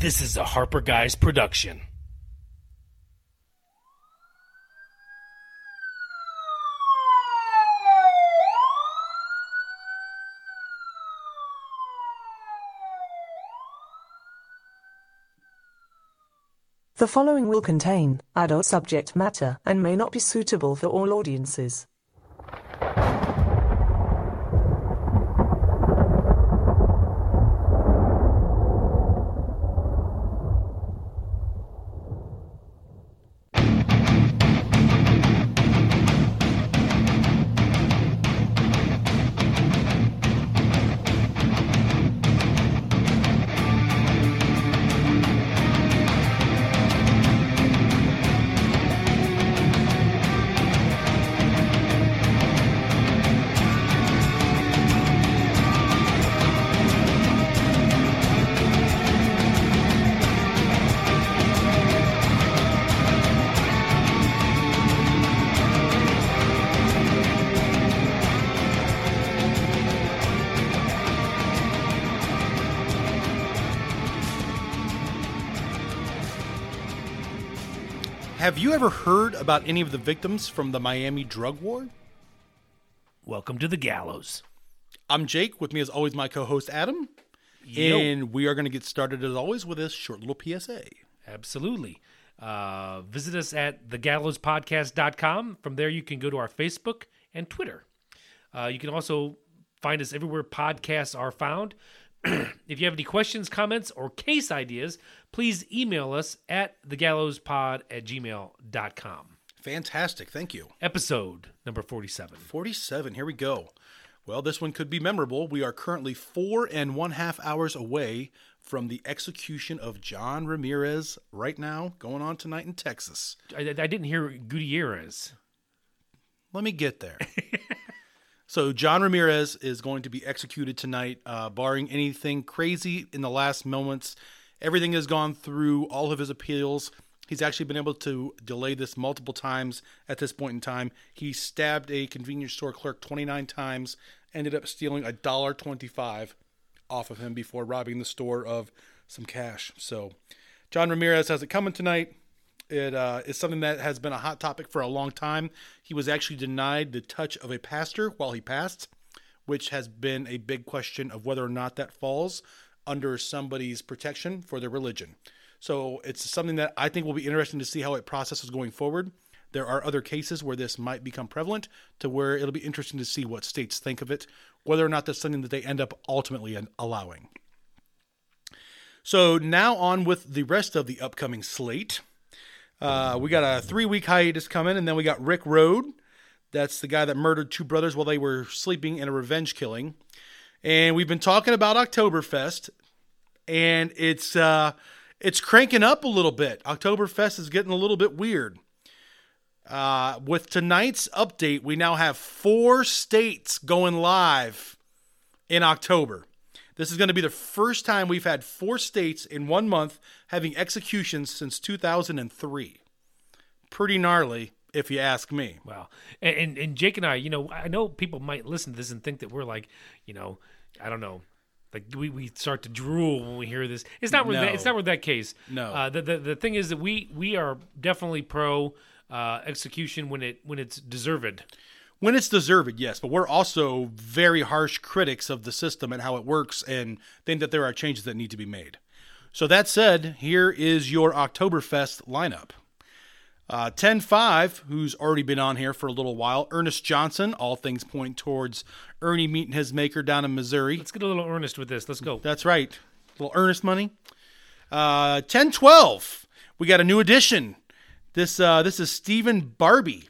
This is a Harper Guys production. The following will contain adult subject matter and may not be suitable for all audiences. Have you ever heard about any of the victims from the Miami drug war? Welcome to the gallows. I'm Jake. With me, as always, my co host Adam. Yo. And we are going to get started, as always, with this short little PSA. Absolutely. Uh, visit us at thegallowspodcast.com. From there, you can go to our Facebook and Twitter. Uh, you can also find us everywhere podcasts are found. if you have any questions, comments, or case ideas, please email us at thegallowspod at gmail.com. Fantastic. Thank you. Episode number 47. 47. Here we go. Well, this one could be memorable. We are currently four and one half hours away from the execution of John Ramirez right now, going on tonight in Texas. I, I didn't hear Gutierrez. Let me get there. so, John Ramirez is going to be executed tonight, uh, barring anything crazy in the last moments. Everything has gone through all of his appeals. He's actually been able to delay this multiple times at this point in time. He stabbed a convenience store clerk 29 times, ended up stealing a dollar 25 off of him before robbing the store of some cash. So, John Ramirez has it coming tonight. It uh, is something that has been a hot topic for a long time. He was actually denied the touch of a pastor while he passed, which has been a big question of whether or not that falls under somebody's protection for their religion. So it's something that I think will be interesting to see how it processes going forward. There are other cases where this might become prevalent, to where it'll be interesting to see what states think of it, whether or not that's something that they end up ultimately allowing. So now on with the rest of the upcoming slate. Uh, we got a three week hiatus coming, and then we got Rick Road. That's the guy that murdered two brothers while they were sleeping in a revenge killing. And we've been talking about Oktoberfest, and it's uh, it's cranking up a little bit. Oktoberfest is getting a little bit weird. Uh, with tonight's update, we now have four states going live in October. This is going to be the first time we've had four states in one month having executions since 2003. Pretty gnarly, if you ask me. Wow. And, and and Jake and I, you know, I know people might listen to this and think that we're like, you know, I don't know, like we, we start to drool when we hear this. It's not. No. That, it's not with that case. No. Uh, the, the the thing is that we we are definitely pro uh, execution when it when it's deserved. When it's deserved, yes, but we're also very harsh critics of the system and how it works and think that there are changes that need to be made. So, that said, here is your Oktoberfest lineup. Uh, 10 5, who's already been on here for a little while. Ernest Johnson, all things point towards Ernie meeting his maker down in Missouri. Let's get a little earnest with this. Let's go. That's right. A little earnest money. Uh, 10 12, we got a new addition. This uh, this is Stephen Barbee,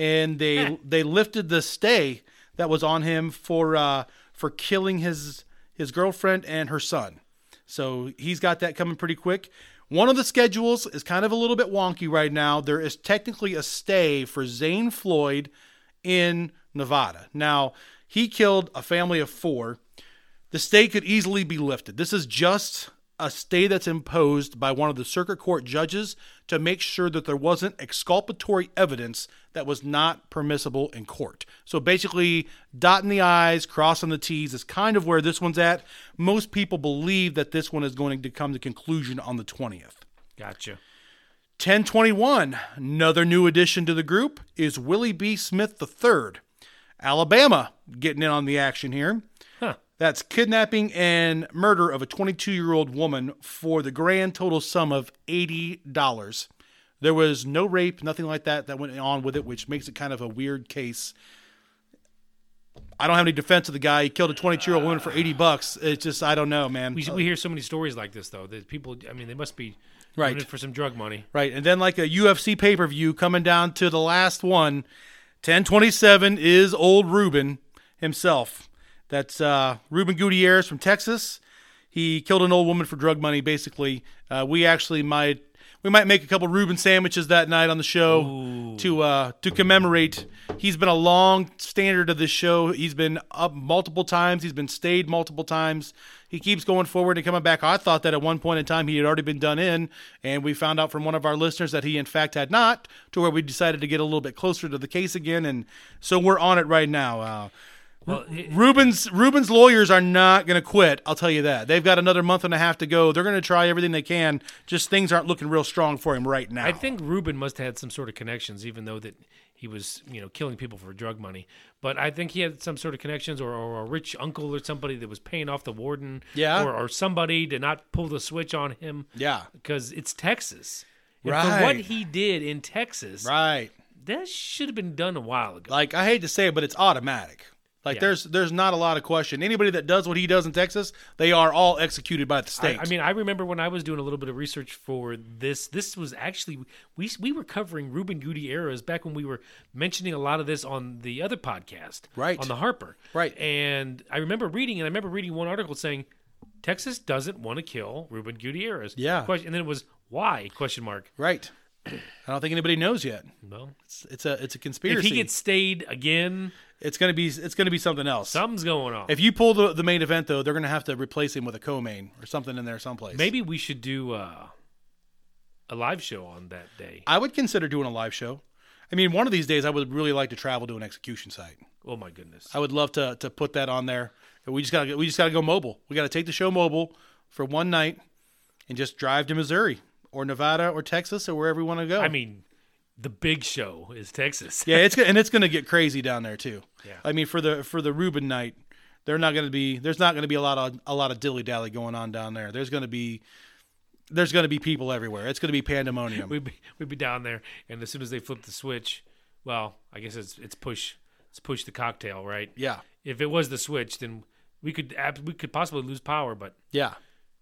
and they they lifted the stay that was on him for uh, for killing his his girlfriend and her son. So he's got that coming pretty quick. One of the schedules is kind of a little bit wonky right now. There is technically a stay for Zane Floyd in Nevada. Now, he killed a family of four. The stay could easily be lifted. This is just a stay that's imposed by one of the circuit court judges to make sure that there wasn't exculpatory evidence that was not permissible in court. So basically, dotting the I's, crossing the T's is kind of where this one's at. Most people believe that this one is going to come to conclusion on the 20th. Gotcha. 1021, another new addition to the group is Willie B. Smith III. Alabama getting in on the action here. That's kidnapping and murder of a 22 year old woman for the grand total sum of $80. There was no rape, nothing like that that went on with it, which makes it kind of a weird case. I don't have any defense of the guy. He killed a 22 year old woman for 80 bucks. It's just, I don't know, man. We, we hear so many stories like this though that people. I mean, they must be Right. for some drug money. Right. And then like a UFC pay per view coming down to the last one. 1027 is old Ruben himself. That's uh, Ruben Gutierrez from Texas. He killed an old woman for drug money, basically. Uh, we actually might we might make a couple Reuben sandwiches that night on the show to uh, to commemorate. He's been a long standard of this show. He's been up multiple times. He's been stayed multiple times. He keeps going forward and coming back. I thought that at one point in time he had already been done in, and we found out from one of our listeners that he in fact had not. To where we decided to get a little bit closer to the case again, and so we're on it right now. Uh, Well, it- Ruben's Ruben's lawyers are not going to quit. I'll tell you that. They've got another month and a half to go. They're going to try everything they can. Just things aren't looking real strong for him right now. I think Ruben must have had some sort of connections, even though that he was, you know, killing people for drug money. But I think he had some sort of connections, or, or a rich uncle, or somebody that was paying off the warden, Yeah. or, or somebody to not pull the switch on him, Yeah. because it's Texas. And Right. For what he did in Texas, Right. that should have been done a while ago. Like I hate to say it, but it's automatic. Like Yeah. there's there's not a lot of question. Anybody that does what he does in Texas, they are all executed by the I, state. I mean, I remember when I was doing a little bit of research for this. This was actually we we were covering Ruben Gutierrez back when we were mentioning a lot of this on the other podcast, Right. On the Harper, Right. And I remember reading, and I remember reading one article saying Texas doesn't want to kill Ruben Gutierrez. Yeah. Question, and then it was why? Question mark. right. I don't think anybody knows yet. No, It's, it's a it's a conspiracy. if he gets stayed again, it's gonna be it's gonna be something else. something's going on. if you pull the, the main event though, they're gonna have to replace him with a co-main or something in there someplace. Maybe we should do uh, a live show on that day. I would consider doing a live show. I mean, one of these days, I would really like to travel to an execution site. Oh my goodness. I would love to to put that on there. We just gotta we just gotta go mobile. We gotta take the show mobile for one night and just drive to Missouri or Nevada or Texas or wherever we want to go. I mean, the big show is Texas. yeah, it's and it's gonna get crazy down there too. Yeah. I mean, for the for the Ruben night, they're not gonna be there's not gonna be a lot of a lot of dilly dally going on down there. There's gonna be there's gonna be people everywhere. It's gonna be pandemonium. we'd be we'd be down there, and as soon as they flip the switch, well, I guess it's it's push it's push the cocktail, right? yeah, If it was the switch, then we could we could possibly lose power. But yeah.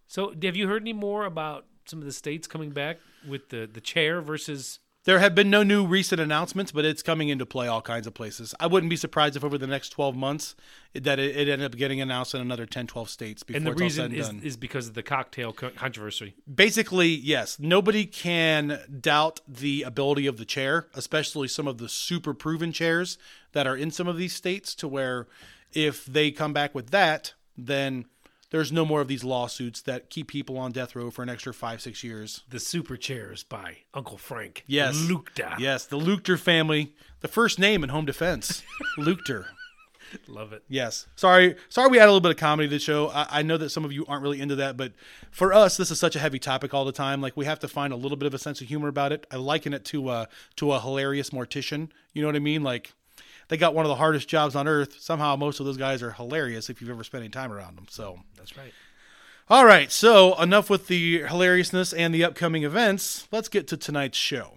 so, have you heard any more about some of the states coming back with the the chair versus? There have been no new recent announcements, but it's coming into play all kinds of places. I wouldn't be surprised if over the next 12 months that it, it ended up getting announced in another 10, 12 states before And the it's all reason said and is done. is because of the cocktail controversy. Basically, yes, nobody can doubt the ability of the chair, especially some of the super proven chairs that are in some of these states, to where if they come back with that, then there's no more of these lawsuits that keep people on death row for an extra five, six years. The super chairs by Uncle Frank. Yes. Lukta. Yes, the Luchter family, the first name in home defense, Luchter. love it. Yes. Sorry, sorry we add a little bit of comedy to the show. I, I know that some of you aren't really into that, but for us, this is such a heavy topic all the time. Like we have to find a little bit of a sense of humor about it. I liken it to a to a hilarious mortician. You know what I mean? Like they got one of the hardest jobs on earth. Somehow, most of those guys are hilarious if you've ever spent any time around them. So, That's right. all right. So enough with the hilariousness and the upcoming events. Let's get to tonight's show.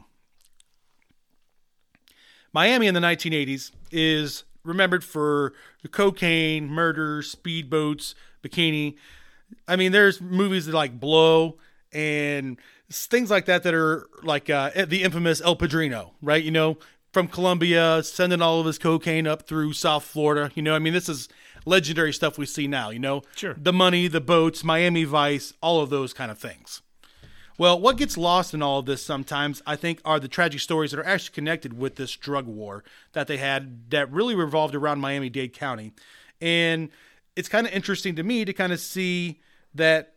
Miami in the 1980s is remembered for the cocaine, murder, speedboats, bikini. I mean, there's movies that like Blow and things like that that are like uh, the infamous El Padrino, right? You know, from Colombia, sending all of his cocaine up through South Florida. You know, I mean, this is legendary stuff we see now. You know, Sure. the money, the boats, Miami Vice, all of those kind of things. Well, what gets lost in all of this sometimes, I think, are the tragic stories that are actually connected with this drug war that they had that really revolved around Miami Dade County. And it's kind of interesting to me to kind of see that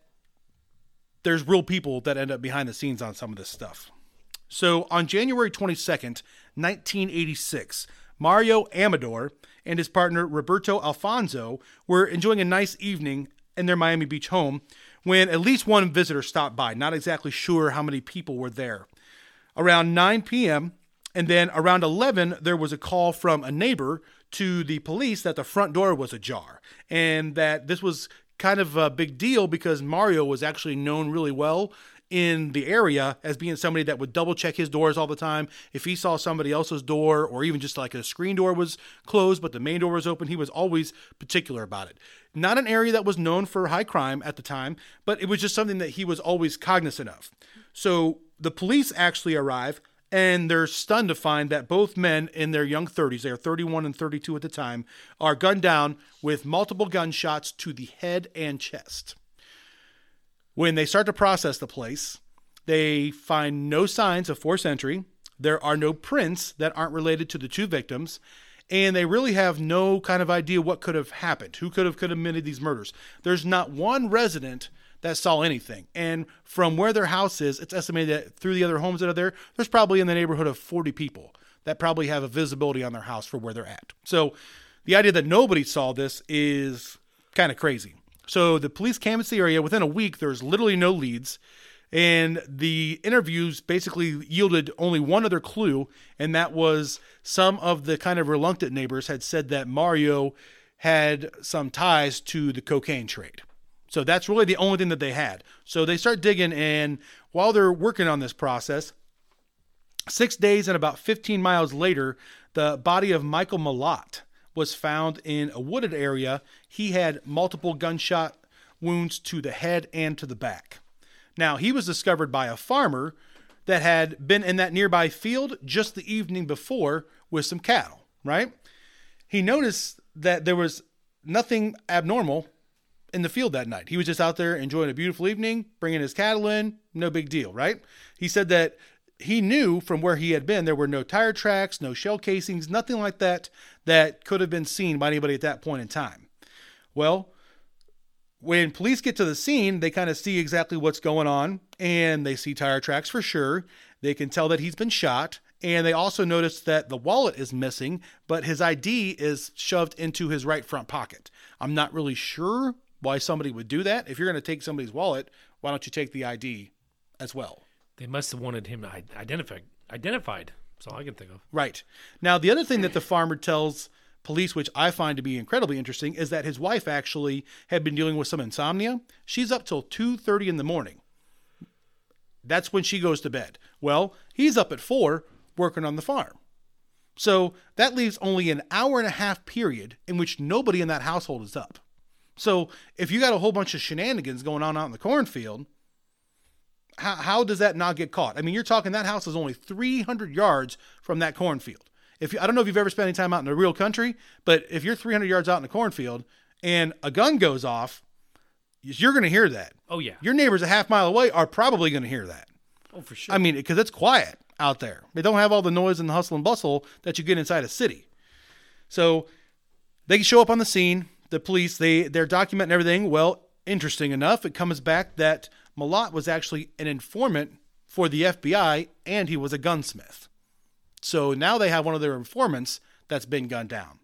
there's real people that end up behind the scenes on some of this stuff. So on January 22nd, 1986, Mario Amador and his partner Roberto Alfonso were enjoying a nice evening in their Miami Beach home when at least one visitor stopped by. Not exactly sure how many people were there. Around 9 p.m., and then around 11, there was a call from a neighbor to the police that the front door was ajar and that this was kind of a big deal because Mario was actually known really well in the area as being somebody that would double check his doors all the time. If he saw somebody else's door or even just like a screen door was closed but the main door was open, he was always particular about it. Not an area that was known for high crime at the time, but it was just something that he was always cognizant of. So the police actually arrive and they're stunned to find that both men in their young 30s, they are 31 and 32 at the time, are gunned down with multiple gunshots to the head and chest. When they start to process the place, they find no signs of forced entry. There are no prints that aren't related to the two victims, and they really have no kind of idea what could have happened, who could have committed these murders. There's not one resident that saw anything. And from where their house is, it's estimated that through the other homes that are there, there's probably in the neighborhood of 40 people that probably have a visibility on their house for where they're at. So the idea that nobody saw this is kind of crazy. So the police canvassed the area. Within a week, there's literally no leads. And the interviews basically yielded only one other clue, and that was some of the kind of reluctant neighbors had said that Mario had some ties to the cocaine trade. So that's really the only thing that they had. So they start digging, and while they're working on this process, six days and about 15 miles later, the body of Michael Malott was found in a wooded area. He had multiple gunshot wounds to the head and to the back. Now, he was discovered by a farmer that had been in that nearby field just the evening before with some cattle, right? He noticed that there was nothing abnormal in the field that night. He was just out there enjoying a beautiful evening, bringing his cattle in, no big deal, right? He said that he knew from where he had been there were no tire tracks, no shell casings, nothing like that that could have been seen by anybody at that point in time. Well, when police get to the scene, they kind of see exactly what's going on and they see tire tracks for sure. They can tell that he's been shot. And they also notice that the wallet is missing, but his ID is shoved into his right front pocket. I'm not really sure why somebody would do that. If you're going to take somebody's wallet, why don't you take the ID as well? They must have wanted him identified. Identified. That's all I can think of. Right. Now, the other thing that the farmer tells police, which I find to be incredibly interesting, is that his wife actually had been dealing with some insomnia. She's up till 2:30 in the morning. That's when she goes to bed. Well, he's up at 4 working on the farm. So that leaves only an hour and a half period in which nobody in that household is up. So if you got a whole bunch of shenanigans going on out in the cornfield, how, how does that not get caught? I mean, you're talking that house is only 300 yards from that cornfield. If you, I don't know if you've ever spent any time out in the real country, but if you're 300 yards out in the cornfield and a gun goes off, you're going to hear that. Oh yeah. Your neighbors a half mile away are probably going to hear that. Oh for sure. I mean, because it's quiet out there. They don't have all the noise and the hustle and bustle that you get inside a city. So they show up on the scene the police they they're documenting everything. Well, interesting enough, it comes back that Malott was actually an informant for the FBI and he was a gunsmith. So now they have one of their informants that's been gunned down.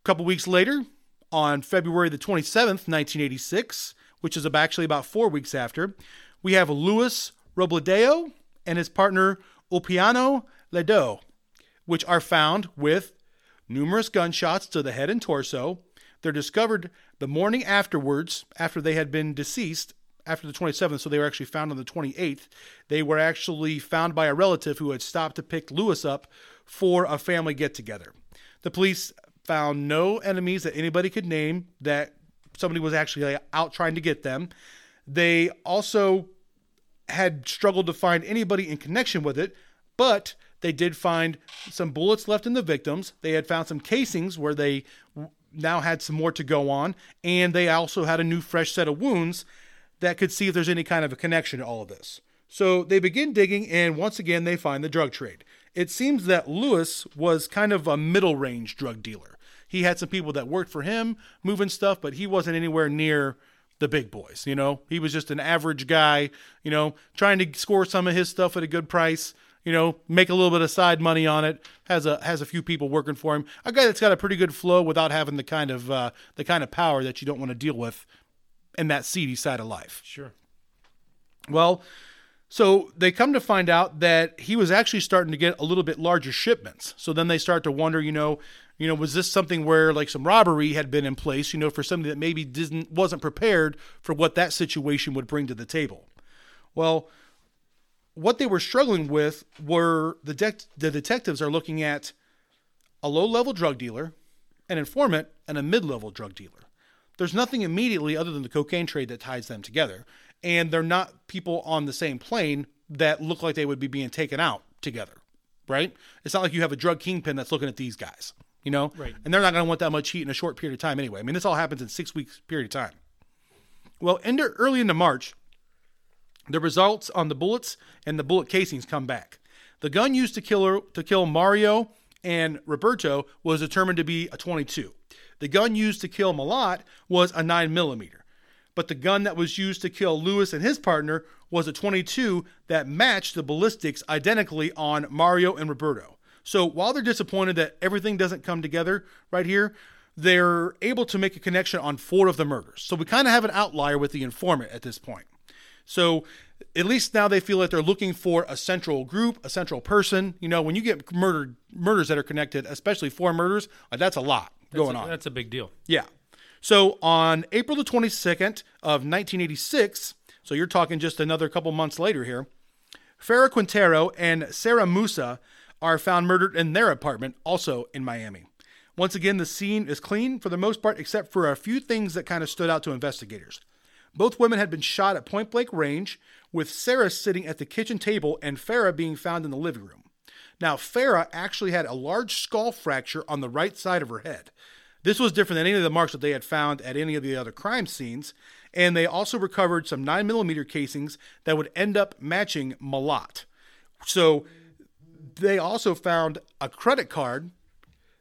A couple weeks later, on February the 27th, 1986, which is actually about four weeks after, we have Luis Robledo and his partner Ulpiano Ledo, which are found with numerous gunshots to the head and torso. They're discovered the morning afterwards, after they had been deceased, after the 27th, so they were actually found on the 28th. They were actually found by a relative who had stopped to pick Lewis up for a family get together. The police found no enemies that anybody could name that somebody was actually out trying to get them. They also had struggled to find anybody in connection with it, but they did find some bullets left in the victims. They had found some casings where they now had some more to go on, and they also had a new fresh set of wounds that could see if there's any kind of a connection to all of this. So they begin digging, and once again, they find the drug trade. It seems that Lewis was kind of a middle range drug dealer. He had some people that worked for him moving stuff, but he wasn't anywhere near the big boys. You know, he was just an average guy, you know, trying to score some of his stuff at a good price, you know, make a little bit of side money on it. Has a has a few people working for him. A guy that's got a pretty good flow without having the kind of uh, the kind of power that you don't want to deal with in that seedy side of life. Sure. Well, so they come to find out that he was actually starting to get a little bit larger shipments. So then they start to wonder, you know, you know, was this something where like some robbery had been in place, you know, for somebody that maybe didn't wasn't prepared for what that situation would bring to the table? Well, what they were struggling with were the de- the detectives are looking at a low-level drug dealer, an informant, and a mid-level drug dealer. There's nothing immediately other than the cocaine trade that ties them together, and they're not people on the same plane that look like they would be being taken out together, right? It's not like you have a drug kingpin that's looking at these guys you know? Right. And they're not going to want that much heat in a short period of time anyway. I mean, this all happens in six weeks period of time. Well, into, early into March, the results on the bullets and the bullet casings come back. The gun used to kill to kill Mario and Roberto was determined to be a 22. The gun used to kill Malott was a 9 millimeter, but the gun that was used to kill Lewis and his partner was a 22 that matched the ballistics identically on Mario and Roberto. So while they're disappointed that everything doesn't come together right here, they're able to make a connection on four of the murders. So we kind of have an outlier with the informant at this point. So at least now they feel that they're looking for a central group, a central person. You know, when you get murdered murders that are connected, especially four murders, uh, that's a lot That's going a, on. That's a big deal. Yeah. So on April the 22nd of 1986, so you're talking just another couple months later here, Farah Quintero and Sarah Musa are found murdered in their apartment, also in Miami. Once again, the scene is clean for the most part, except for a few things that kind of stood out to investigators. Both women had been shot at point blank range, with Sarah sitting at the kitchen table and Farah being found in the living room. Now, Farah actually had a large skull fracture on the right side of her head. This was different than any of the marks that they had found at any of the other crime scenes, and they also recovered some 9mm casings that would end up matching Malott. So they also found a credit card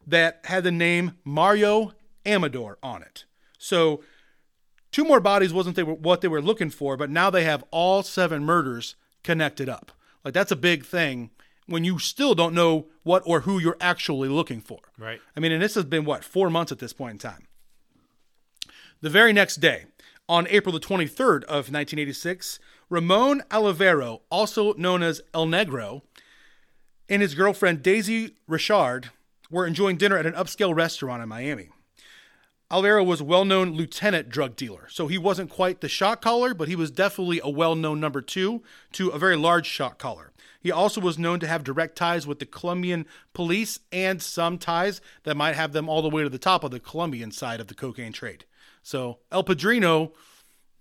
that had the name Mario Amador on it. So two more bodies wasn't they were, what they were looking for, but now they have all seven murders connected up. Like that's a big thing when you still don't know what or who you're actually looking for. Right. I mean, and this has been what four months at this point in time. The very next day, on April the 23rd of 1986, Ramon Olivero, also known as El Negro, and his girlfriend Daisy Richard were enjoying dinner at an upscale restaurant in Miami. Olivero was a well known lieutenant drug dealer, so he wasn't quite the shot caller, but he was definitely a well known number two to a very large shot caller. He also was known to have direct ties with the Colombian police and some ties that might have them all the way to the top of the Colombian side of the cocaine trade. So El Padrino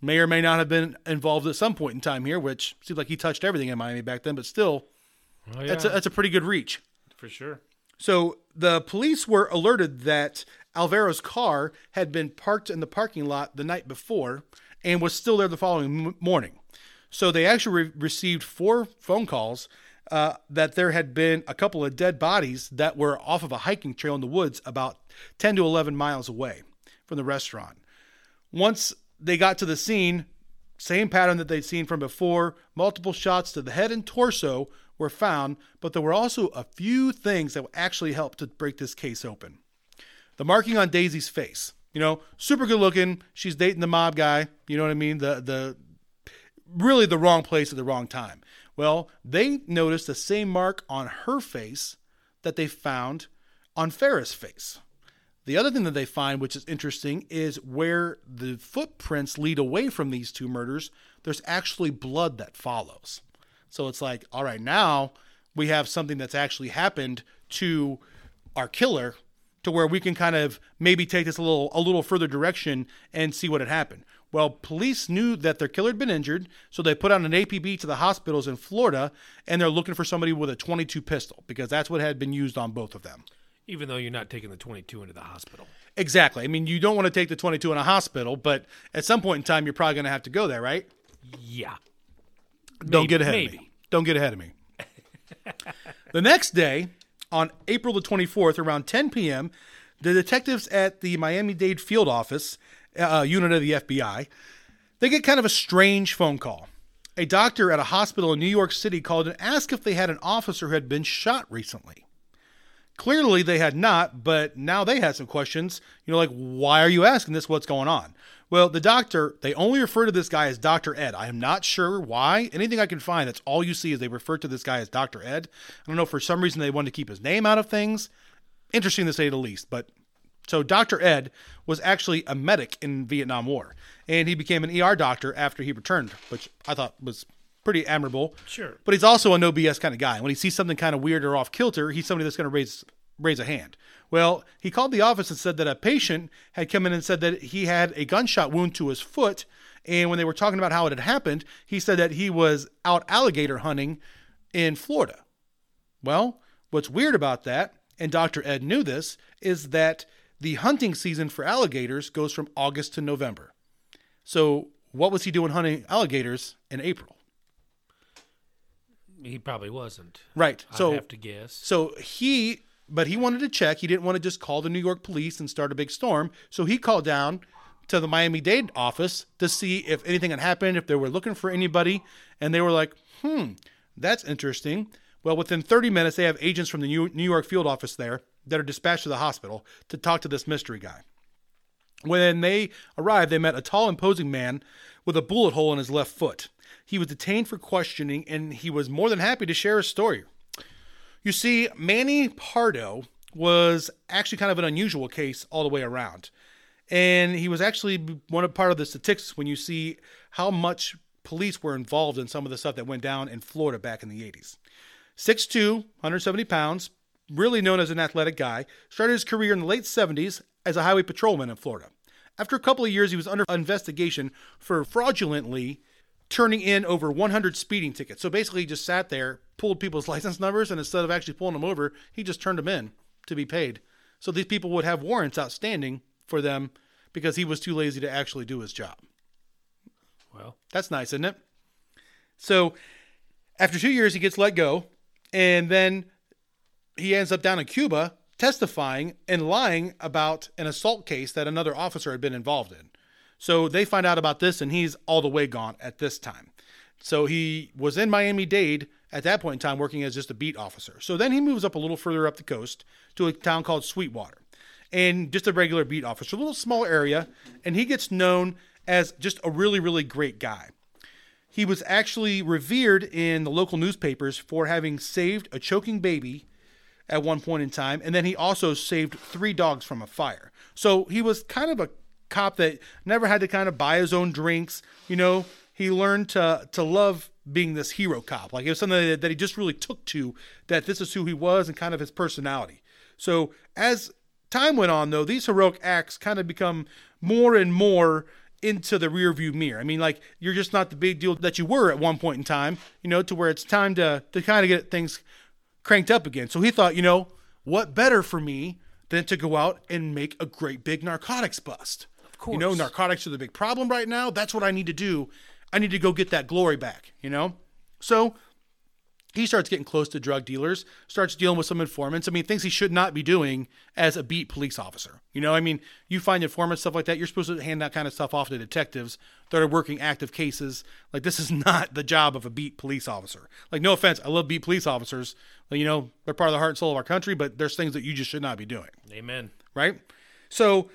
may or may not have been involved at some point in time here, which seems like he touched everything in Miami back then, but still, Oh, yeah, that's, a, that's a pretty good reach. for sure. So the police were alerted that Alvaro's car had been parked in the parking lot the night before and was still there the following morning. So they actually re- received four phone calls uh, that there had been a couple of dead bodies that were off of a hiking trail in the woods about 10 to 11 miles away from the restaurant. Once they got to the scene, same pattern that they'd seen from before, multiple shots to the head and torso were found, but there were also a few things that actually helped to break this case open. The marking on Daisy's face, you know, super good looking. She's dating the mob guy. You know what I mean? The the really the wrong place at the wrong time. Well, they noticed the same mark on her face that they found on Farah's face. The other thing that they find, which is interesting, is where the footprints lead away from these two murders, there's actually blood that follows. So it's like, all right, now we have something that's actually happened to our killer to where we can kind of maybe take this a little a little further direction and see what had happened. Well, police knew that their killer had been injured, so they put out an APB to the hospitals in Florida and they're looking for somebody with a 22 pistol because that's what had been used on both of them. Even though you're not taking the 22 into the hospital. Exactly. I mean, you don't want to take the 22 in a hospital, but at some point in time, you're probably going to have to go there, right? Yeah. Don't get ahead of me. Don't get ahead of me. the next day, on April the 24th, around 10 p.m., the detectives at the Miami Dade field office, uh, unit of the FBI, They get kind of a strange phone call. A doctor at a hospital in New York City called and asked if they had an officer who had been shot recently. Clearly, they had not, but now they had some questions. You know, like, why are you asking this? What's going on? Well, the doctor, they only refer to this guy as Dr. Ed. I am not sure why. Anything I can find, that's all you see is they refer to this guy as Dr. Ed. I don't know, for some reason they wanted to keep his name out of things. Interesting to say the least, but so Dr. Ed was actually a medic in Vietnam War, and he became an ER doctor after he returned, which I thought was pretty admirable. Sure. But he's also a no BS kind of guy. When he sees something kind of weird or off kilter, he's somebody that's going to raise raise a hand. Well, he called the office and said that a patient had come in and said that he had a gunshot wound to his foot. And when they were talking about how it had happened, he said that he was out alligator hunting in Florida. Well, what's weird about that, and Dr. Ed knew this, is that the hunting season for alligators goes from August to November. So, what was he doing hunting alligators in April? He probably wasn't. Right. So, I have to guess. So he, but he wanted to check. He didn't want to just call the New York police and start a big storm. So he called down to the Miami Dade office to see if anything had happened, if they were looking for anybody. And they were like, hmm, that's interesting. Well, within 30 minutes, they have agents from the New York field office there that are dispatched to the hospital to talk to this mystery guy. When they arrived, they met a tall, imposing man with a bullet hole in his left foot. He was detained for questioning, and he was more than happy to share his story. You see, Manny Pardo was actually kind of an unusual case all the way around. And he was actually one of part of the statistics when you see how much police were involved in some of the stuff that went down in Florida back in the 80s. 6'2, 170 pounds, really known as an athletic guy, started his career in the late 70s as a highway patrolman in Florida. After a couple of years, he was under investigation for fraudulently turning in over 100 speeding tickets. So basically, he just sat there, pulled people's license numbers, and instead of actually pulling them over, he just turned them in to be paid. So these people would have warrants outstanding for them because he was too lazy to actually do his job. Well, That's nice, isn't it? So after two years, he gets let go, and then he ends up down in Cuba testifying and lying about an assault case that another officer had been involved in. So they find out about this, and he's all the way gone at this time. So he was in Miami Dade at that point in time working as just a beat officer. So then he moves up a little further up the coast to a town called Sweetwater and just a regular beat officer, a little small area, and he gets known as just a really, really great guy. He was actually revered in the local newspapers for having saved a choking baby at one point in time, and then he also saved three dogs from a fire. So he was kind of a cop that never had to kind of buy his own drinks. You know, he learned to to love being this hero cop. Like it was something that, that he just really took to. That this is who he was and kind of his personality. So as time went on, though, these heroic acts kind of become more and more into the rearview mirror. I mean, like you're just not the big deal that you were at one point in time. You know, to where it's time to to kind of get things cranked up again. So he thought, you know, what better for me than to go out and make a great big narcotics bust? Course. You know, narcotics are the big problem right now. That's what I need to do. I need to go get that glory back, you know? So he starts getting close to drug dealers, starts dealing with some informants. I mean, things he should not be doing as a beat police officer. You know, I mean, you find informants, stuff like that, you're supposed to hand that kind of stuff off to detectives that are working active cases. Like, this is not the job of a beat police officer. Like, no offense, I love beat police officers. You know, they're part of the heart and soul of our country, but there's things that you just should not be doing amen. right? So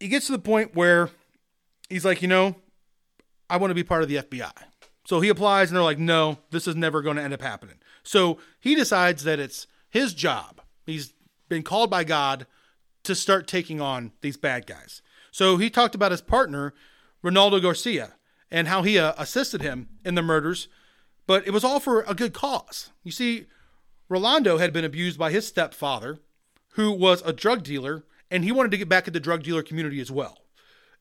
he gets to the point where he's like, you know, I want to be part of the FBI. So he applies, and they're like, no, this is never going to end up happening. So he decides that it's his job. He's been called by God to start taking on these bad guys. So he talked about his partner, Ronaldo Garcia, and how he uh, assisted him in the murders, but it was all for a good cause. You see, Rolando had been abused by his stepfather, who was a drug dealer, and he wanted to get back at the drug dealer community as well.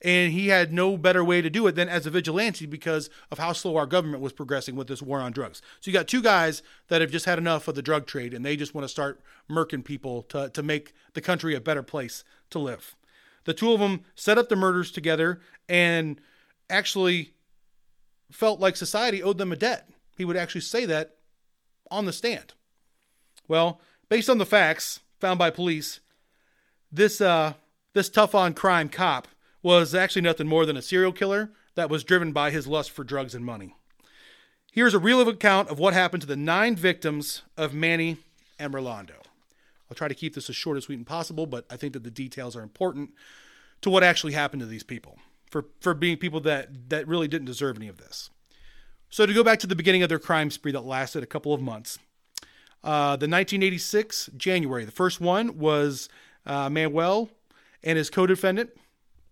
And he had no better way to do it than as a vigilante because of how slow our government was progressing with this war on drugs. So you got two guys that have just had enough of the drug trade and they just want to start murking people to, to make the country a better place to live. The two of them set up the murders together and actually felt like society owed them a debt. He would actually say that on the stand. Well, based on the facts found by police, this uh, this tough on crime cop was actually nothing more than a serial killer that was driven by his lust for drugs and money. Here's a real account of what happened to the nine victims of Manny and Rolando. I'll try to keep this as short as sweet and possible, but I think that the details are important to what actually happened to these people for, for being people that, that really didn't deserve any of this. So, to go back to the beginning of their crime spree that lasted a couple of months, uh, the 1986 January, the first one was uh, Manuel and his co defendant,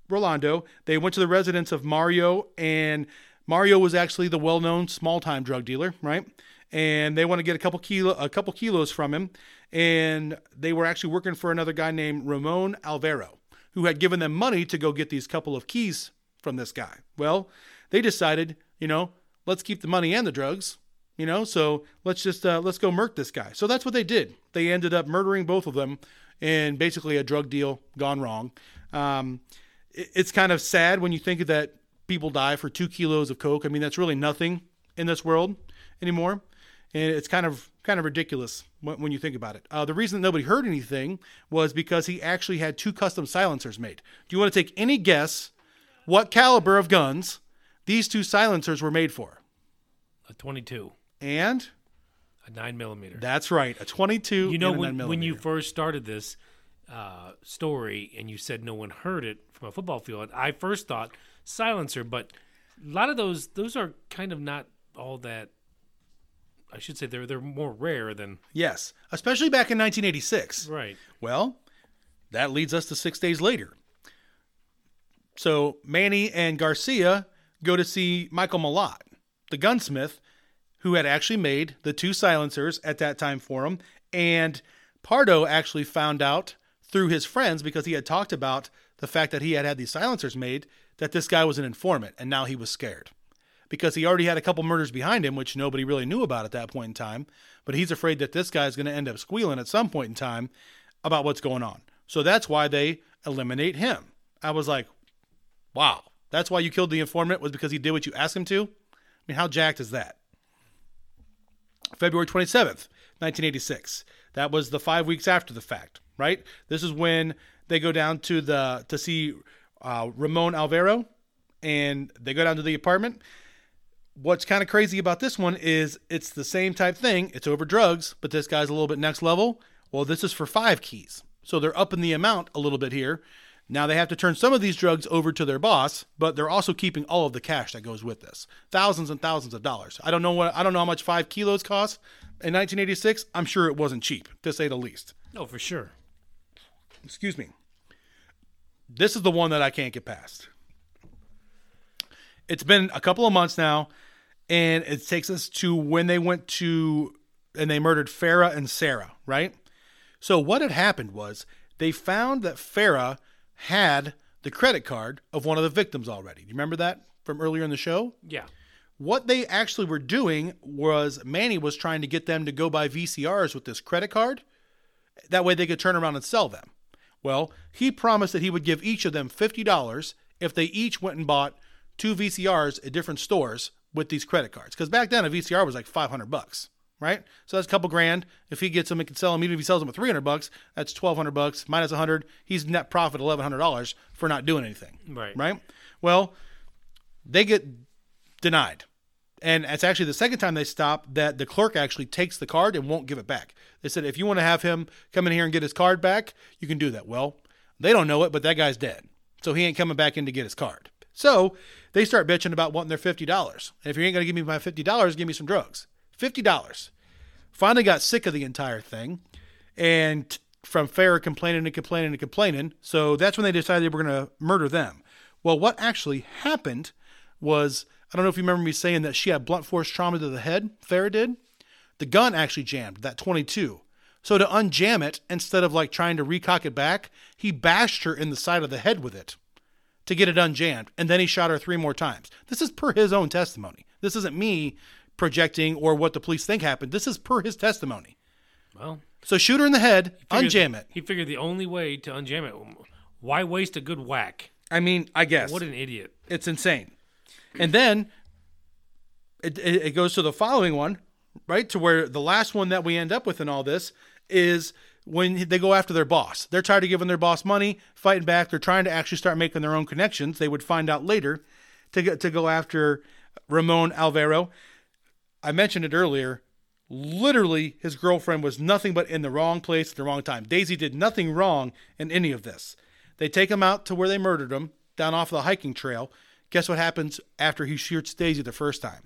Rolando. They went to the residence of Mario, and Mario was actually the well known small time drug dealer, right? And they want to get a couple kilo a couple kilos from him, and they were actually working for another guy named Ramon Alvaro, who had given them money to go get these couple of keys from this guy. Well, they decided, you know, let's keep the money and the drugs, you know, so let's just uh, let's go murk this guy. So that's what they did. They ended up murdering both of them in basically a drug deal gone wrong. Um, it, it's kind of sad when you think that people die for two kilos of coke. I mean, that's really nothing in this world anymore, and it's kind of kind of ridiculous when, when you think about it. Uh, the reason that nobody heard anything was because he actually had two custom silencers made. Do you want to take any guess what caliber of guns these two silencers were made for? A 22, And a 9 millimeter. that's right, a 22. you know, and a 9 when, when you first started this uh, story and you said no one heard it from a football field, I first thought silencer, but a lot of those those are kind of not all that. I should say they're they're more rare than yes, especially back in 1986. right. Well, that leads us to six days later. So Manny and Garcia go to see Michael Malott, the gunsmith, who had actually made the two silencers at that time for him. And Pardo actually found out through his friends because he had talked about the fact that he had had these silencers made that this guy was an informant, and now he was scared because he already had a couple murders behind him, which nobody really knew about at that point in time. But he's afraid that this guy's going to end up squealing at some point in time about what's going on. So that's why they eliminate him. I was like, wow, that's why you killed the informant was because he did what you asked him to? I mean, how jacked is that? February 27th, 1986. That was the five weeks after the fact, right? This is when they go down to the to see uh, Ramon Alvaro, and they go down to the apartment. What's kind of crazy about this one is it's the same type thing. It's over drugs, but this guy's a little bit next level. Well, this is for five keys, so they're upping the amount a little bit here. Now they have to turn some of these drugs over to their boss, but they're also keeping all of the cash that goes with this. Thousands and thousands of dollars. I don't know what I don't know how much 5 kilos cost in 1986. I'm sure it wasn't cheap, to say the least. No, for sure. Excuse me. This is the one that I can't get past. It's been a couple of months now, and it takes us to when they went to and they murdered Farah and Sarah, right? So what had happened was they found that Farah had the credit card of one of the victims already. Do you remember that from earlier in the show? Yeah. What they actually were doing was Manny was trying to get them to go buy VCRs with this credit card. That way they could turn around and sell them. Well, he promised that he would give each of them $50 if they each went and bought two VCRs at different stores with these credit cards. Because back then a VCR was like 500 bucks, right? So that's a couple grand. If he gets them, he can sell them. Even if he sells them at 300 bucks, that's 1200 bucks minus 100. He's net profit $1,100 for not doing anything, Right. right? Well, they get denied. And it's actually the second time they stop that the clerk actually takes the card and won't give it back. They said, if you want to have him come in here and get his card back, you can do that. Well, they don't know it, but that guy's dead. So he ain't coming back in to get his card. So they start bitching about wanting their $50. And if you ain't going to give me my $50, give me some drugs. $50. Finally got sick of the entire thing. And from Farrah complaining and complaining and complaining. So that's when they decided they were going to murder them. Well, what actually happened was I don't know if you remember me saying that she had blunt force trauma to the head, Farrah did. The gun actually jammed, that 22. So to unjam it, instead of like trying to recock it back, he bashed her in the side of the head with it to get it unjammed. And then he shot her three more times. This is per his own testimony. This isn't me projecting or what the police think happened. This is per his testimony. Well, So shoot her in the head, figured- unjam it. He figured the only way to unjam it, why waste a good whack? I mean, I guess. What an idiot. It's insane. And then it, it, it goes to the following one, right? To where the last one that we end up with in all this is when they go after their boss. They're tired of giving their boss money, fighting back. They're trying to actually start making their own connections. They would find out later to get to go after Ramon Alvaro. I mentioned it earlier. Literally, his girlfriend was nothing but in the wrong place at the wrong time. Daisy did nothing wrong in any of this. They take him out to where they murdered him, down off the hiking trail. Guess what happens after he shoots Daisy the first time?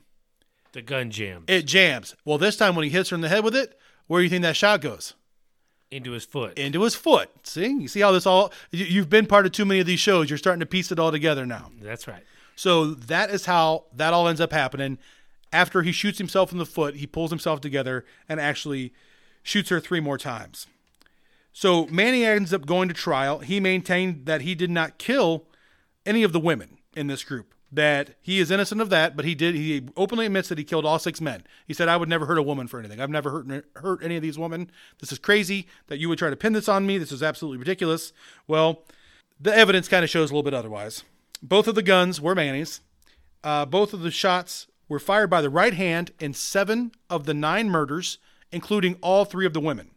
The gun jams It jams. Well, this time when he hits her in the head with it, where do you think that shot goes? into his foot. Into his foot. See? You see how this all. you- You've been part of too many of these shows. You're starting to piece it all together now. That's right. So that is how that all ends up happening. After he shoots himself in the foot, he pulls himself together and actually shoots her three more times. So Manny ends up going to trial. He maintained that he did not kill any of the women in this group. That he is innocent of that, but he did. He openly admits that he killed all six men. He said, "I would never hurt a woman for anything. I've never hurt hurt any of these women. This is crazy that you would try to pin this on me. This is absolutely ridiculous." Well, the evidence kind of shows a little bit otherwise. Both of the guns were Manny's. Uh, both of the shots were fired by the right hand in seven of the nine murders, including all three of the women.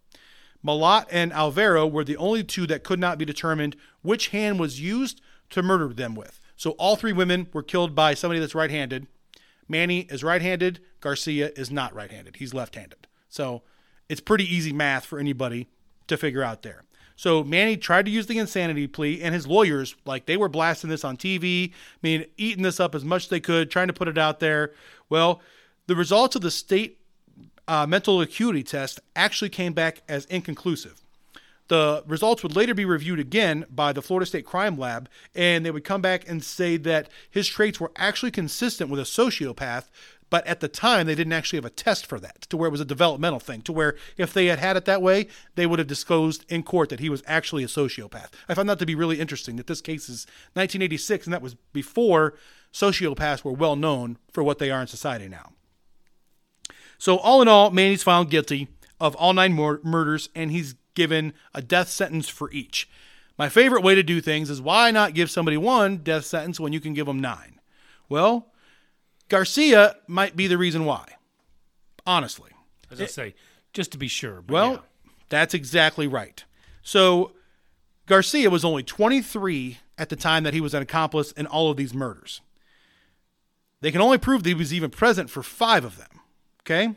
Malott and Alvaro were the only two that could not be determined which hand was used to murder them with. So all three women were killed by somebody that's right handed. Manny is right handed, Garcia is not right handed. He's left handed. So it's pretty easy math for anybody to figure out there. So Manny tried to use the insanity plea, and his lawyers, like they were blasting this on TV, I mean, eating this up as much as they could, trying to put it out there. Well, the results of the state uh, mental acuity test actually came back as inconclusive. The results would later be reviewed again by the Florida State Crime Lab, and they would come back and say that his traits were actually consistent with a sociopath. But at the time, they didn't actually have a test for that, to where it was a developmental thing, to where if they had had it that way, they would have disclosed in court that he was actually a sociopath. I found that to be really interesting that this case is 1986, and that was before sociopaths were well known for what they are in society now. So, all in all, Manny's found guilty of all nine mur- murders, and he's given a death sentence for each. My favorite way to do things is why not give somebody one death sentence when you can give them nine? Well, Garcia might be the reason why. Honestly. As I eh. say, just to be sure. Well, yeah. that's exactly right. So Garcia was only 23 at the time that he was an accomplice in all of these murders. They can only prove that he was even present for five of them. Okay?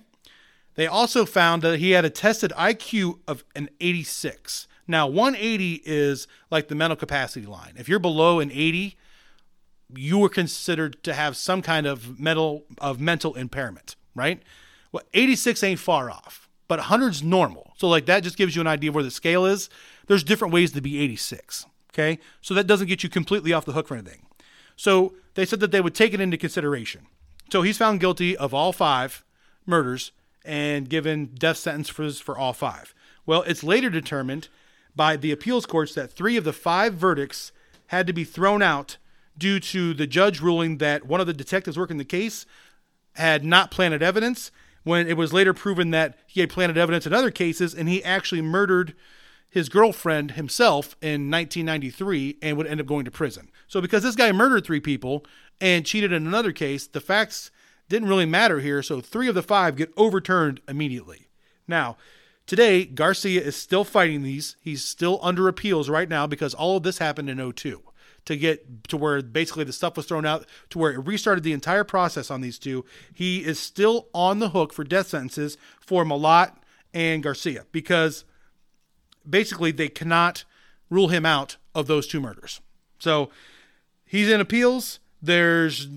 They also found that he had a tested IQ of an 86. Now, 180 is like the mental capacity line. If you're below an 80, you were considered to have some kind of mental of mental impairment, right? Well, 86 ain't far off, but 100's normal. So like that just gives you an idea of where the scale is. There's different ways to be 86, okay? So that doesn't get you completely off the hook for anything. So they said that they would take it into consideration. So he's found guilty of all five murders and given death sentence for for all five. Well, it's later determined by the appeals courts that three of the five verdicts had to be thrown out due to the judge ruling that one of the detectives working the case had not planted evidence when it was later proven that he had planted evidence in other cases and he actually murdered his girlfriend himself in 1993 and would end up going to prison. So because this guy murdered three people and cheated in another case, the facts didn't really matter here, so 3 of the 5 get overturned immediately. Now, today Garcia is still fighting these. He's still under appeals right now because all of this happened in 02 to get to where basically the stuff was thrown out to where it restarted the entire process on these two. He is still on the hook for death sentences for Malott and Garcia because basically they cannot rule him out of those two murders. So he's in appeals. There's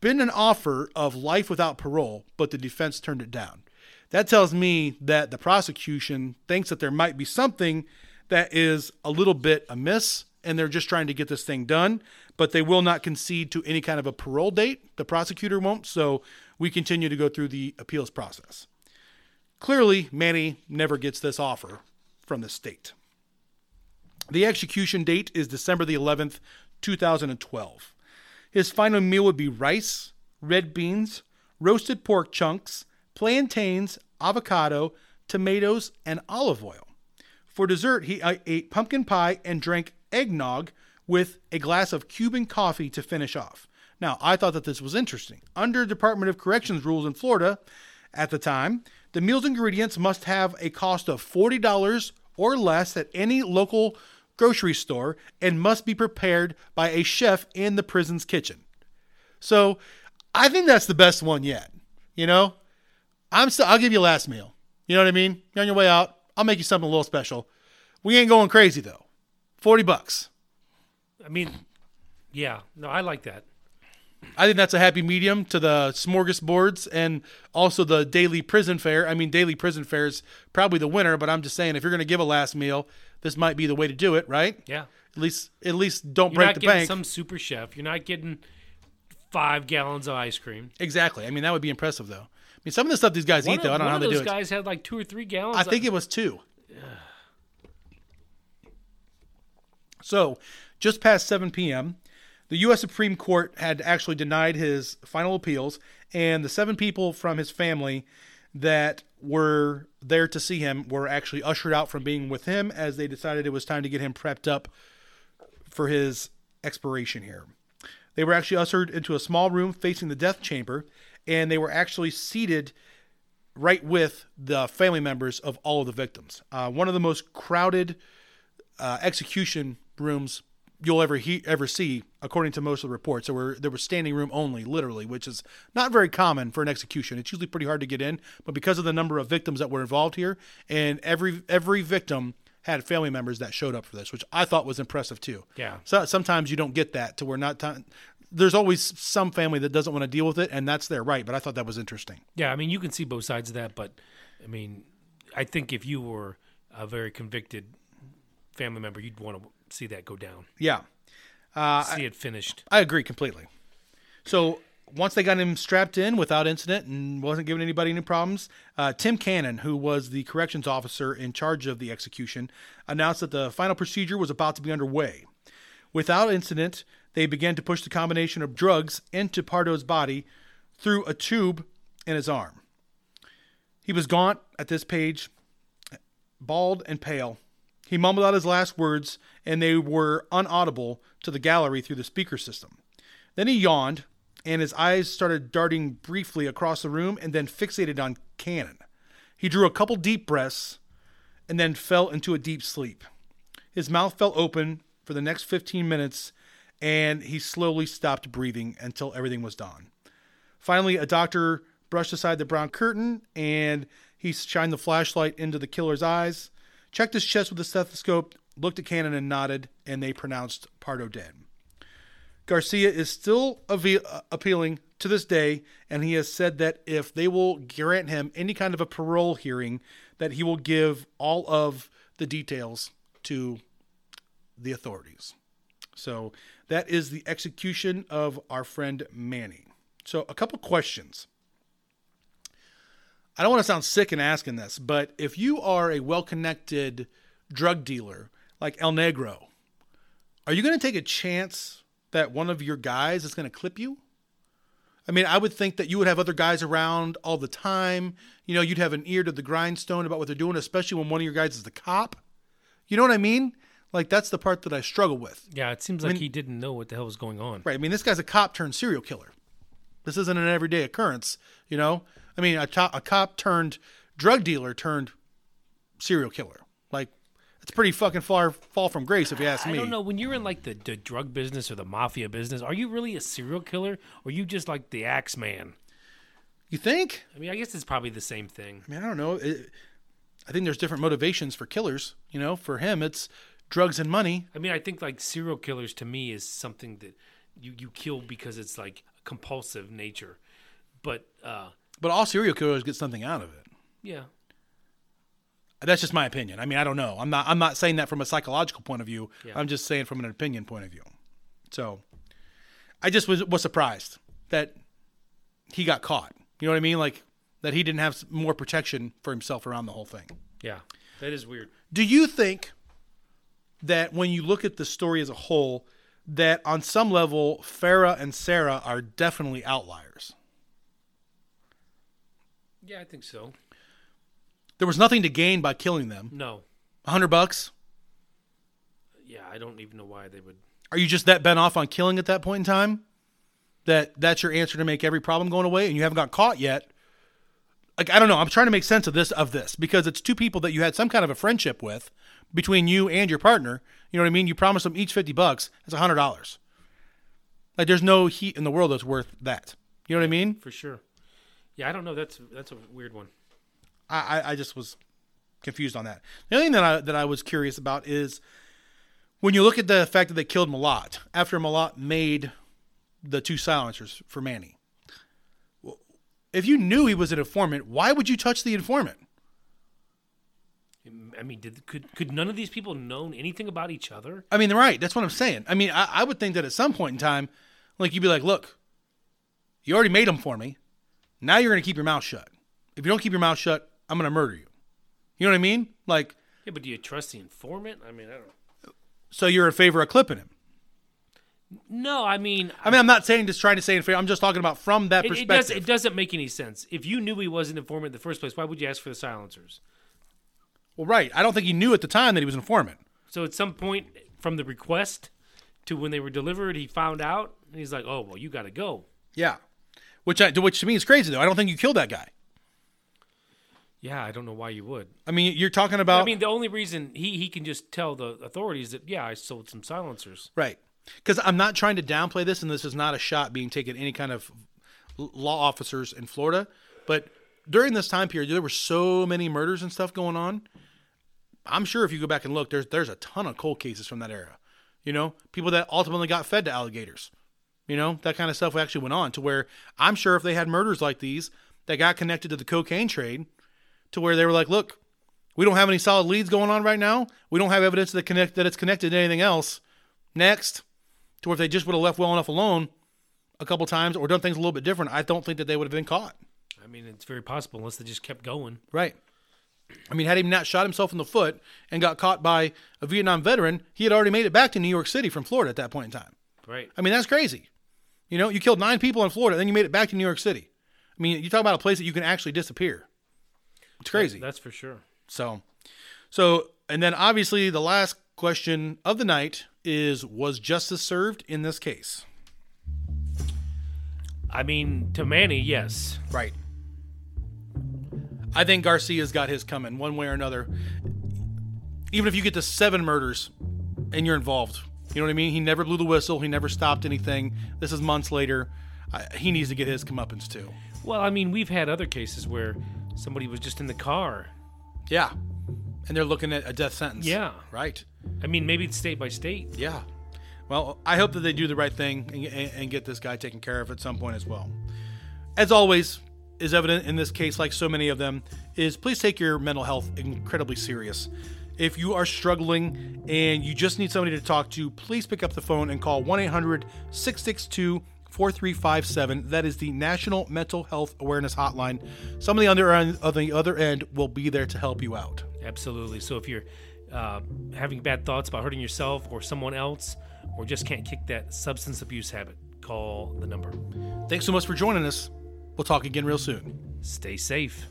been an offer of life without parole, but the defense turned it down. That tells me that the prosecution thinks that there might be something that is a little bit amiss and they're just trying to get this thing done, but they will not concede to any kind of a parole date. The prosecutor won't, so we continue to go through the appeals process. Clearly, Manny never gets this offer from the state. The execution date is December the 11th, 2012. His final meal would be rice, red beans, roasted pork chunks, plantains, avocado, tomatoes, and olive oil. For dessert, he uh, ate pumpkin pie and drank eggnog with a glass of Cuban coffee to finish off. Now, I thought that this was interesting. Under Department of Corrections rules in Florida at the time, the meal's ingredients must have a cost of $40 or less at any local grocery store and must be prepared by a chef in the prison's kitchen. So I think that's the best one yet. You know, I'm still, I'll give you a last meal. You know what I mean? You're on your way out. I'll make you something a little special. We ain't going crazy though. 40 bucks. I mean, yeah, no, I like that. I think that's a happy medium to the smorgasbords and also the daily prison fare. I mean, daily prison fare is probably the winner, but I'm just saying if you're going to give a last meal, this might be the way to do it, right? Yeah, At least, at least don't you're break not the getting bank. some super chef. You're not getting five gallons of ice cream. Exactly. I mean, that would be impressive, though. I mean, some of the stuff these guys One eat, of, though, I don't know how they those do it. guys had like two or three gallons. I think it was two. So, just past 7 p.m., the U.S. Supreme Court had actually denied his final appeals, and the seven people from his family that were there to see him were actually ushered out from being with him as they decided it was time to get him prepped up for his expiration here. They were actually ushered into a small room facing the death chamber, and they were actually seated right with the family members of all of the victims. Uh, one of the most crowded uh, execution rooms you'll ever he- ever see, according to most of the reports. There were there was standing room only, literally, which is not very common for an execution. It's usually pretty hard to get in, but because of the number of victims that were involved here, and every every victim had family members that showed up for this, which I thought was impressive too. Yeah. So sometimes you don't get that to where not time. There's always some family that doesn't want to deal with it, and that's their right. But I thought that was interesting. Yeah, I mean, you can see both sides of that, but I mean, I think if you were a very convicted family member, you'd want to see that go down, Yeah. see it finished. I agree completely. So once they got him strapped in without incident and wasn't giving anybody any problems, uh, Tim Cannon, who was the corrections officer in charge of the execution, announced that the final procedure was about to be underway. Without incident, they began to push the combination of drugs into Pardo's body through a tube in his arm. He was gaunt at this page, bald and pale. He mumbled out his last words, and they were unaudible to the gallery through the speaker system. Then he yawned, and his eyes started darting briefly across the room and then fixated on Cannon. He drew a couple deep breaths and then fell into a deep sleep. His mouth fell open for the next 15 minutes, and he slowly stopped breathing until everything was done. Finally, a doctor brushed aside the brown curtain and he shined the flashlight into the killer's eyes, checked his chest with a stethoscope, looked at Cannon and nodded, and they pronounced Pardo dead. Garcia is still ave- uh, appealing to this day, and he has said that if they will grant him any kind of a parole hearing, that he will give all of the details to the authorities. So that is the execution of our friend Manny. So a couple questions. I don't want to sound sick in asking this, but if you are a well-connected drug dealer like El Negro, are you going to take a chance that one of your guys is going to clip you? I mean, I would think that you would have other guys around all the time. You know, you'd have an ear to the grindstone about what they're doing, especially when one of your guys is the cop. You know what I mean? Like that's the part that I struggle with. Yeah, it seems like he didn't know what the hell was going on. Right. I mean, this guy's a cop turned serial killer. This isn't an everyday occurrence, you know. I mean, a, a cop turned drug dealer turned serial killer. Like, it's pretty fucking far fall from grace, if you ask me. I don't know. When you're in like the, the drug business or the mafia business, are you really a serial killer or are you just like the axe man? You think? I mean, I guess it's probably the same thing. I mean, I don't know. It, I think there's different motivations for killers. You know, for him, it's drugs and money. I mean, I think like serial killers to me is something that you, you kill because it's like a compulsive nature. But uh, But all serial killers get something out of it. yeah, That's just my opinion. I mean, I don't know. I'm not. I'm not saying that from a psychological point of view. Yeah. I'm just saying from an opinion point of view. So, I just was was surprised that he got caught. You know what I mean? Like that he didn't have more protection for himself around the whole thing. yeah, that is weird. Do you think that when you look at the story as a whole, that on some level Farah and Sarah are definitely outliers? Yeah, I think so. There was nothing to gain by killing them. No, A hundred bucks. yeah, I don't even know why they would. Are you just that bent off on killing at that point in time? That that's your answer to make every problem going away, and you haven't got caught yet. like I don't know. I'm trying to make sense of this of this because it's two people that you had some kind of a friendship with between you and your partner. You know what I mean? You promised them each fifty bucks. That's a hundred dollars. Like there's no heat in the world that's worth that. You know what I mean? for sure. Yeah, I don't know. That's that's a weird one. I, I, I just was confused on that. The other thing that I that I was curious about is when you look at the fact that they killed Malott after Malott made the two silencers for Manny. If you knew he was an informant, why would you touch the informant? I mean, did could could none of these people known anything about each other? I mean, right. That's what I'm saying. I mean, I, I would think that at some point in time, like you'd be like, look, you already made them for me. Now you're going to keep your mouth shut. If you don't keep your mouth shut, I'm going to murder you. You know what I mean? Like, Yeah, but do you trust the informant? I mean, I don't. so you're in favor of clipping him. No, I mean, I mean, I'm not saying just trying to say in favor. I'm just talking about from that it, it perspective. does. It doesn't make any sense. If you knew he was an informant in the first place, why would you ask for the silencers? well, right. I don't think he knew at the time that he was an informant. So at some point from the request to when they were delivered, he found out, and he's like, "Oh, well, you got to go." Yeah. Which, I, which to me is crazy, though. I don't think you killed that guy. Yeah, I don't know why you would. I mean, you're talking about. I mean, the only reason he he can just tell the authorities that yeah, I sold some silencers. Right. Because I'm not trying to downplay this, and this is not a shot being taken at any kind of law officers in Florida. But during this time period, there were so many murders and stuff going on. I'm sure if you go back and look, there's there's a ton of cold cases from that era. You know, people that ultimately got fed to alligators. You know, that kind of stuff actually went on to where I'm sure if they had murders like these that got connected to the cocaine trade, to where they were like, look, we don't have any solid leads going on right now. We don't have evidence that connect that it's connected to anything else. Next, to where if they just would have left well enough alone a couple times or done things a little bit different, I don't think that they would have been caught. I mean, it's very possible unless they just kept going. Right. I mean, had he not shot himself in the foot and got caught by a Vietnam veteran, he had already made it back to New York City from Florida at that point in time. Right. I mean, that's crazy. You know, you killed nine people in Florida, then you made it back to New York City. I mean, you talk about a place that you can actually disappear. It's crazy. That's for sure. So, so, and then obviously the last question of the night is: Was justice served in this case? I mean, to Manny, yes. Right. I think Garcia's got his coming one way or another. Even if you get to seven murders and you're involved, you know what I mean. He never blew the whistle. He never stopped anything. This is months later. He needs to get his comeuppance too. Well, I mean, we've had other cases where somebody was just in the car. Yeah. And they're looking at a death sentence. Yeah. Right. I mean, maybe it's state by state. Yeah. Well, I hope that they do the right thing and, and get this guy taken care of at some point as well. As always, is evident in this case, like so many of them, is please take your mental health incredibly serious. If you are struggling and you just need somebody to talk to, please pick up the phone and call 1 800 662 4357. That is the National Mental Health Awareness Hotline. Somebody on the, other- on the other end will be there to help you out. Absolutely. So if you're uh, having bad thoughts about hurting yourself or someone else, or just can't kick that substance abuse habit, call the number. Thanks so much for joining us. We'll talk again real soon. Stay safe.